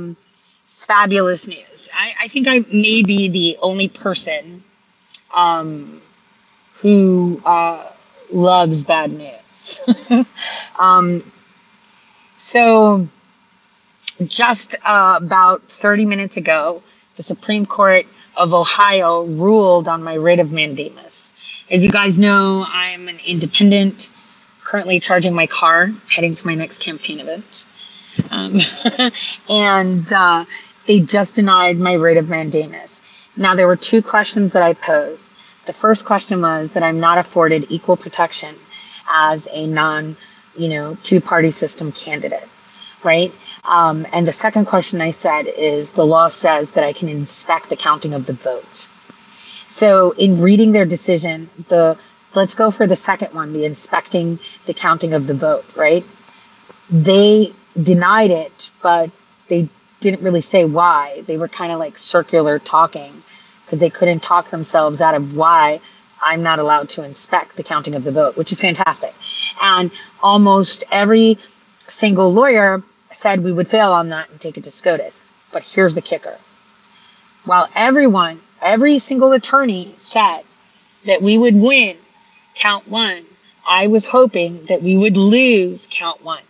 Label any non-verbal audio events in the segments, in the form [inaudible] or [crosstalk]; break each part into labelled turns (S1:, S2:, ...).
S1: some fabulous news. I, I think I may be the only person um, who uh, loves bad news. [laughs] um, so, just uh, about 30 minutes ago, the Supreme Court of Ohio ruled on my writ of mandamus. As you guys know, I'm an independent, currently charging my car, heading to my next campaign event. Um, [laughs] and uh, they just denied my writ of mandamus. Now, there were two questions that I posed. The first question was that I'm not afforded equal protection as a non, you know, two party system candidate, right? Um, and the second question I said is the law says that I can inspect the counting of the vote. So in reading their decision, the let's go for the second one, the inspecting the counting of the vote, right? They denied it, but they didn't really say why. They were kind of like circular talking because they couldn't talk themselves out of why I'm not allowed to inspect the counting of the vote, which is fantastic. And almost every single lawyer said we would fail on that and take it to SCOTUS. But here's the kicker. While everyone, every single attorney said that we would win count one, I was hoping that we would lose count one.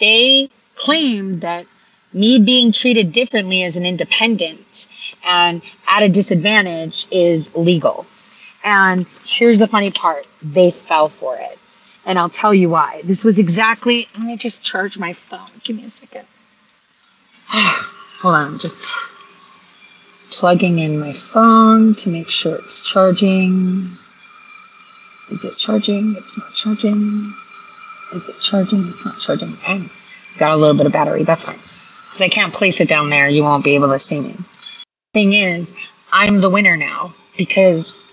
S1: They claimed that me being treated differently as an independent and at a disadvantage is legal. And here's the funny part they fell for it. And I'll tell you why. This was exactly, let me just charge my phone. Give me a second. [sighs] Hold on, I'm just plugging in my phone to make sure it's charging. Is it charging? It's not charging. Is it charging? It's not charging. And got a little bit of battery. That's fine. If I can't place it down there, you won't be able to see me. Thing is, I'm the winner now because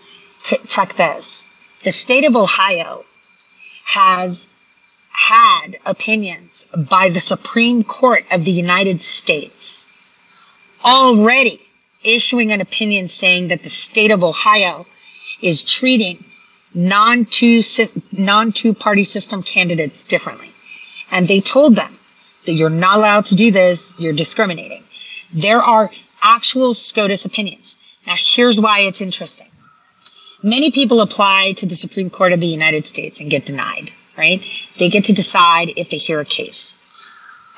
S1: t- check this. The state of Ohio has had opinions by the Supreme Court of the United States already issuing an opinion saying that the state of Ohio is treating non two non two party system candidates differently. And they told them that you're not allowed to do this, you're discriminating. There are actual SCOTUS opinions. Now here's why it's interesting. Many people apply to the Supreme Court of the United States and get denied, right? They get to decide if they hear a case.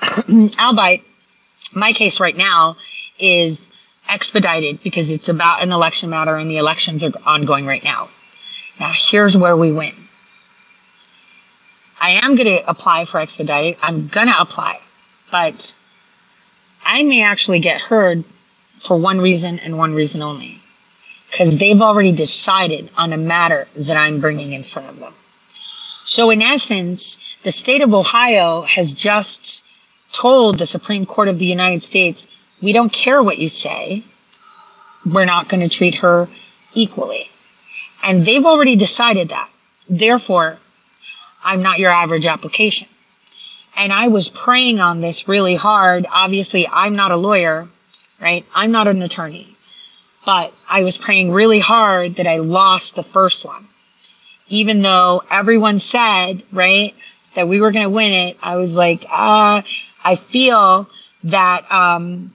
S1: [clears throat] Albeit, my case right now is expedited because it's about an election matter and the elections are ongoing right now. Now, here's where we win. I am going to apply for expedited. I'm going to apply, but I may actually get heard for one reason and one reason only because they've already decided on a matter that I'm bringing in front of them. So, in essence, the state of Ohio has just told the Supreme Court of the United States, we don't care what you say. We're not going to treat her equally. And they've already decided that. Therefore, I'm not your average application. And I was praying on this really hard. Obviously, I'm not a lawyer, right? I'm not an attorney. But I was praying really hard that I lost the first one. Even though everyone said, right, that we were going to win it, I was like, uh, I feel that, um,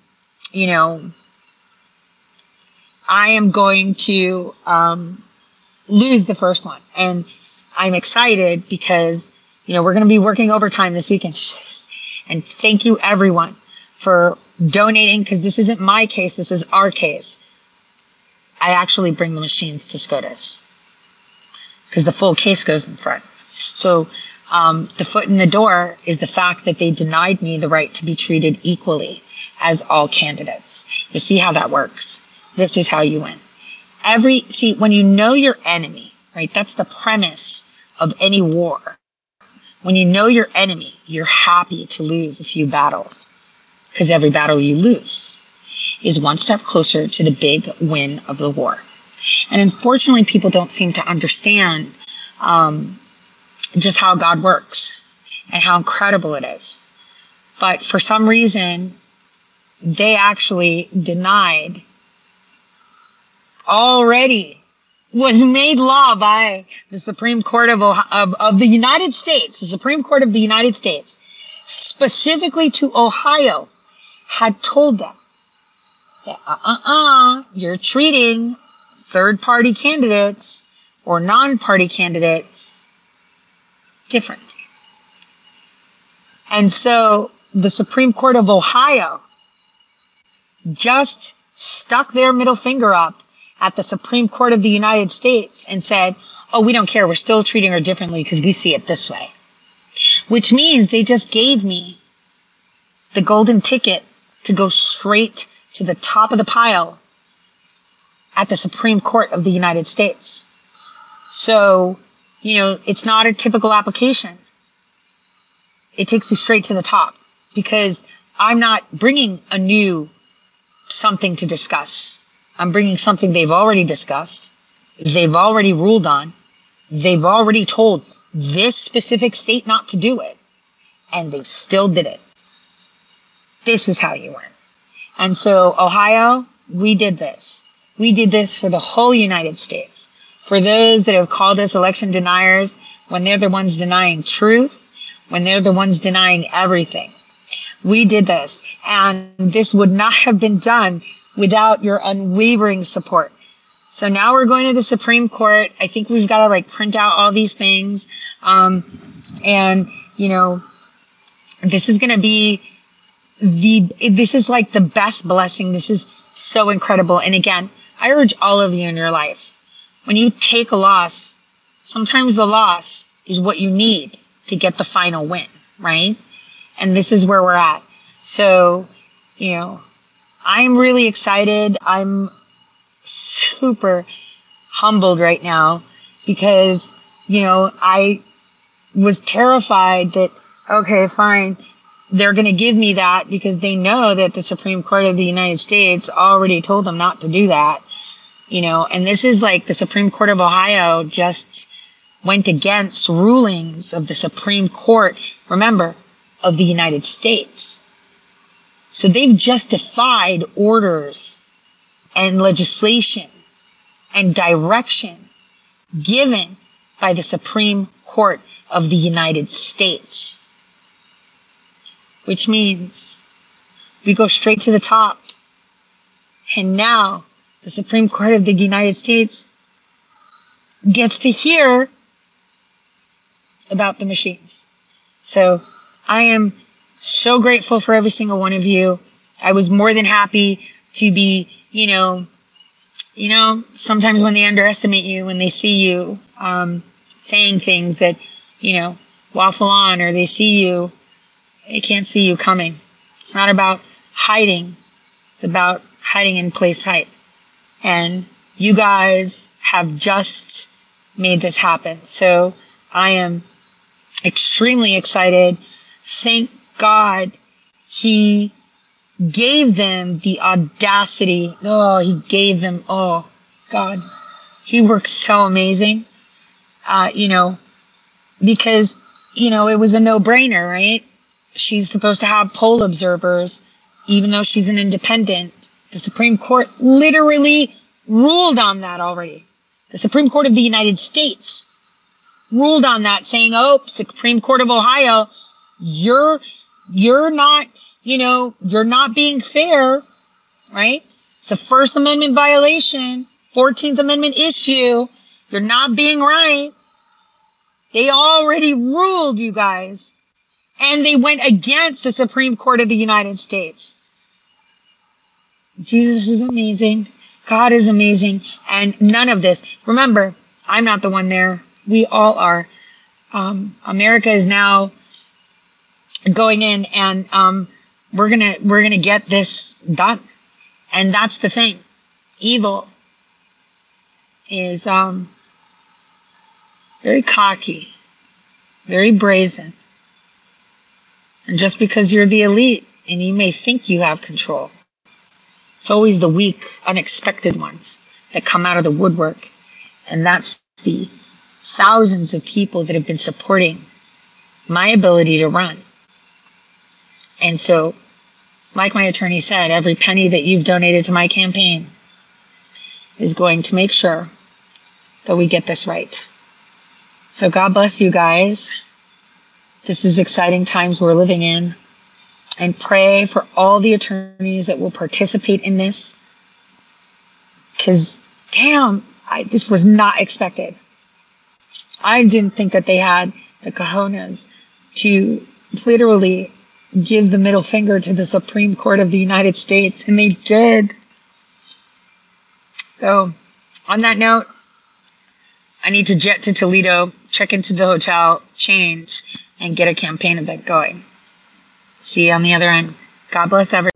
S1: you know, I am going to, um, lose the first one. And I'm excited because, you know, we're going to be working overtime this weekend. [laughs] And thank you everyone for donating because this isn't my case. This is our case. I actually bring the machines to SCOTUS because the full case goes in front. So, um, the foot in the door is the fact that they denied me the right to be treated equally as all candidates. You see how that works. This is how you win every see when you know your enemy right that's the premise of any war. When you know your enemy you're happy to lose a few battles because every battle you lose is one step closer to the big win of the war. And unfortunately people don't seem to understand um, just how god works and how incredible it is. But for some reason they actually denied already was made law by the Supreme Court of, of, of the United States, the Supreme Court of the United States, specifically to Ohio, had told them that, uh uh uh, you're treating third party candidates or non party candidates differently. And so the Supreme Court of Ohio just stuck their middle finger up at the Supreme Court of the United States and said, oh, we don't care. We're still treating her differently because we see it this way. Which means they just gave me the golden ticket to go straight to the top of the pile at the Supreme Court of the United States. So, you know, it's not a typical application. It takes you straight to the top because I'm not bringing a new something to discuss. I'm bringing something they've already discussed. They've already ruled on. They've already told this specific state not to do it. And they still did it. This is how you win. And so, Ohio, we did this. We did this for the whole United States. For those that have called us election deniers, when they're the ones denying truth, when they're the ones denying everything. We did this. And this would not have been done without your unwavering support. So now we're going to the Supreme Court. I think we've got to like print out all these things. Um, and, you know, this is going to be the, this is like the best blessing. This is so incredible. And again, I urge all of you in your life, when you take a loss, sometimes the loss is what you need to get the final win, right? And this is where we're at. So, you know, I'm really excited. I'm super humbled right now because, you know, I was terrified that, okay, fine they're going to give me that because they know that the Supreme Court of the United States already told them not to do that. You know, and this is like the Supreme Court of Ohio just went against rulings of the Supreme Court, remember, of the United States. So they've justified orders and legislation and direction given by the Supreme Court of the United States which means we go straight to the top. And now the Supreme Court of the United States gets to hear about the machines. So I am so grateful for every single one of you. I was more than happy to be, you know, you know, sometimes when they underestimate you, when they see you um, saying things that, you know, waffle on, or they see you they can't see you coming. It's not about hiding. It's about hiding in place height. And you guys have just made this happen. So I am extremely excited. Thank God he gave them the audacity. Oh, he gave them, oh, God. He works so amazing. Uh, you know, because, you know, it was a no brainer, right? she's supposed to have poll observers, even though she's an independent. The Supreme Court literally ruled on that already. The Supreme Court of the United States ruled on that saying, oh, Supreme Court of Ohio, you're, you're not, you know, you're not being fair, right? It's a First Amendment violation, 14th Amendment issue. You're not being right. They already ruled, you guys and they went against the Supreme Court of the United States. Jesus is amazing. God is amazing. And none of this, remember, I'm not the one there. We all are. Um, America is now going in and, um, we're gonna, we're gonna get this done. And that's the thing. Evil is, um, very cocky, very brazen. And just because you're the elite and you may think you have control, it's always the weak, unexpected ones that come out of the woodwork. And that's the thousands of people that have been supporting my ability to run. And so, like my attorney said, every penny that you've donated to my campaign is going to make sure that we get this right. So God bless you guys. This is exciting times we're living in. and pray for all the attorneys that will participate in this. Because, damn, I, this was not expected. I didn't think that they had the cojones to literally give the middle finger to the Supreme Court of the United States, and they did. So, on that note, I need to jet to Toledo, check into the hotel, change, and get a campaign event going. See you on the other end. God bless everyone.